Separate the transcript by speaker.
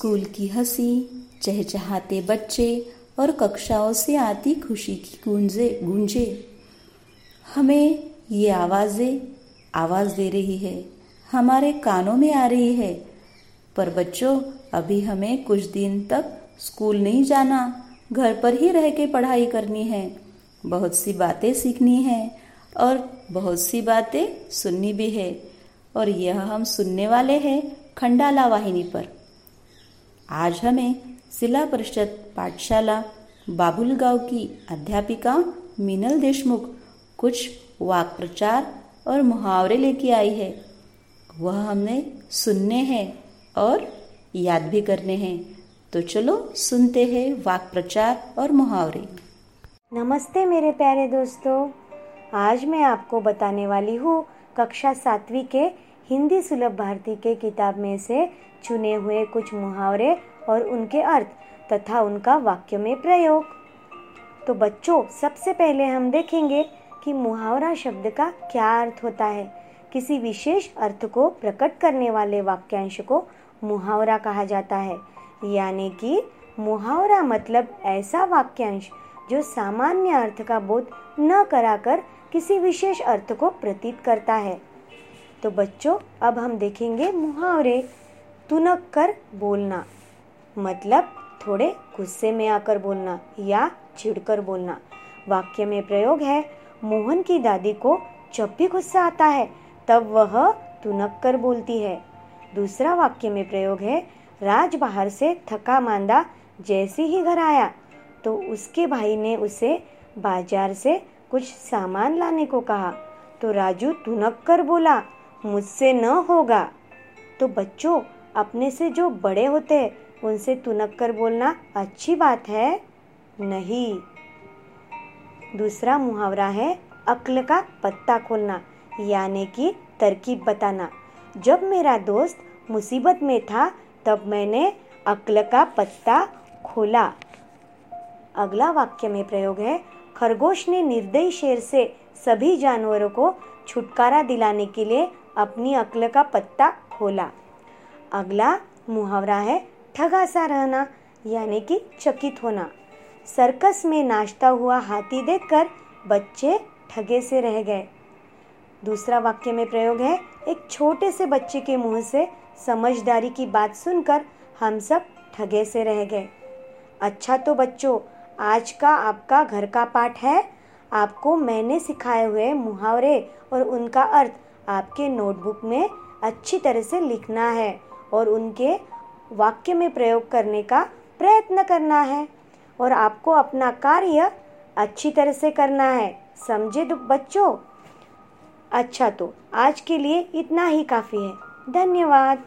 Speaker 1: School की हँसी, चहचहाते बच्चे और कक्षाओं से आती खुशी की गूंजे गूंजे। हमें ये आवाज़ें, आवाज़ दे रही है। हमारे कानों में आ रही है। पर बच्चों, अभी हमें कुछ दिन तक स्कूल नहीं जाना। घर पर ही रह के पढ़ाई करनी है। बहुत सी बातें सीखनी है और बहुत सी बातें सुननी भी है। और यह हम सुनने वाले हैं खंडाला वाहिनी पर। आज हमें जिला परिषद पाठशाला बाबुल गाँव की अध्यापिका मीनल देशमुख कुछ वाक प्रचार और मुहावरे लेके आई है। वह हमने सुनने हैं और याद भी करने हैं। तो चलो सुनते हैं वाक प्रचार और मुहावरे।
Speaker 2: नमस्ते मेरे प्यारे दोस्तों। आज मैं आपको बताने वाली हूँ कक्षा सातवीं के हिंदी सुलभ भारती के किताब में से चुने हुए कुछ मुहावरे और उनके अर्थ तथा उनका वाक्य में प्रयोग। तो बच्चों, सबसे पहले हम देखेंगे कि मुहावरा शब्द का क्या अर्थ होता है। किसी विशेष अर्थ को प्रकट करने वाले वाक्यांश को मुहावरा कहा जाता है। यानी कि मुहावरा मतलब ऐसा वाक्यांश जो सामान्य अर्थ का बोध न कराकर किसी विशेष अर्थ को प्रतीत करता है। तो बच्चों, अब हम देखेंगे मुहावरे। तुनक कर बोलना। मतलब थोड़े गुस्से में आकर बोलना या चिढ़कर बोलना। वाक्य में प्रयोग है, मोहन की दादी को जब भी गुस्सा आता है, तब वह तुनक कर बोलती है। दूसरा वाक्य में प्रयोग है, राज बाहर से थका मांदा जैसे ही घर आया तो उसके भाई ने उसे बाज़ार से कुछ सामान लाने को कहा। तो राजू तुनक कर बोला मुझसे न होगा। तो बच्चों, अपने से जो बड़े होते हैं उनसे तुनक कर बोलना अच्छी बात है? नहीं। दूसरा मुहावरा है अक्ल का पत्ता खोलना, यानी कि तरकीब बताना। जब मेरा दोस्त मुसीबत में था, तब मैंने अक्ल का पत्ता खोला। अगला वाक्य में प्रयोग है, खरगोश ने निर्दयी शेर से सभी जानवरों को छुटकारा दिलाने के लिए अपनी अक्ल का पत्ता खोला। अगला मुहावरा है ठगा सा रहना, यानी कि चकित होना। सर्कस में नाचता हुआ हाथी देखकर बच्चे ठगे से रह गए। दूसरा वाक्य में प्रयोग है, एक छोटे से बच्चे के मुँह से समझदारी की बात सुनकर हम सब ठगे से रह गए। अच्छा तो बच्चों, आज का आपका घर का पाठ है। आपको मैंने सिखाए हुए मुहावरे और उनका अर्थ आपके नोटबुक में अच्छी तरह से लिखना है और उनके वाक्य में प्रयोग करने का प्रयत्न करना है और आपको अपना कार्य अच्छी तरह से करना है। समझे तो बच्चों? अच्छा तो आज के लिए इतना ही काफ़ी है। धन्यवाद।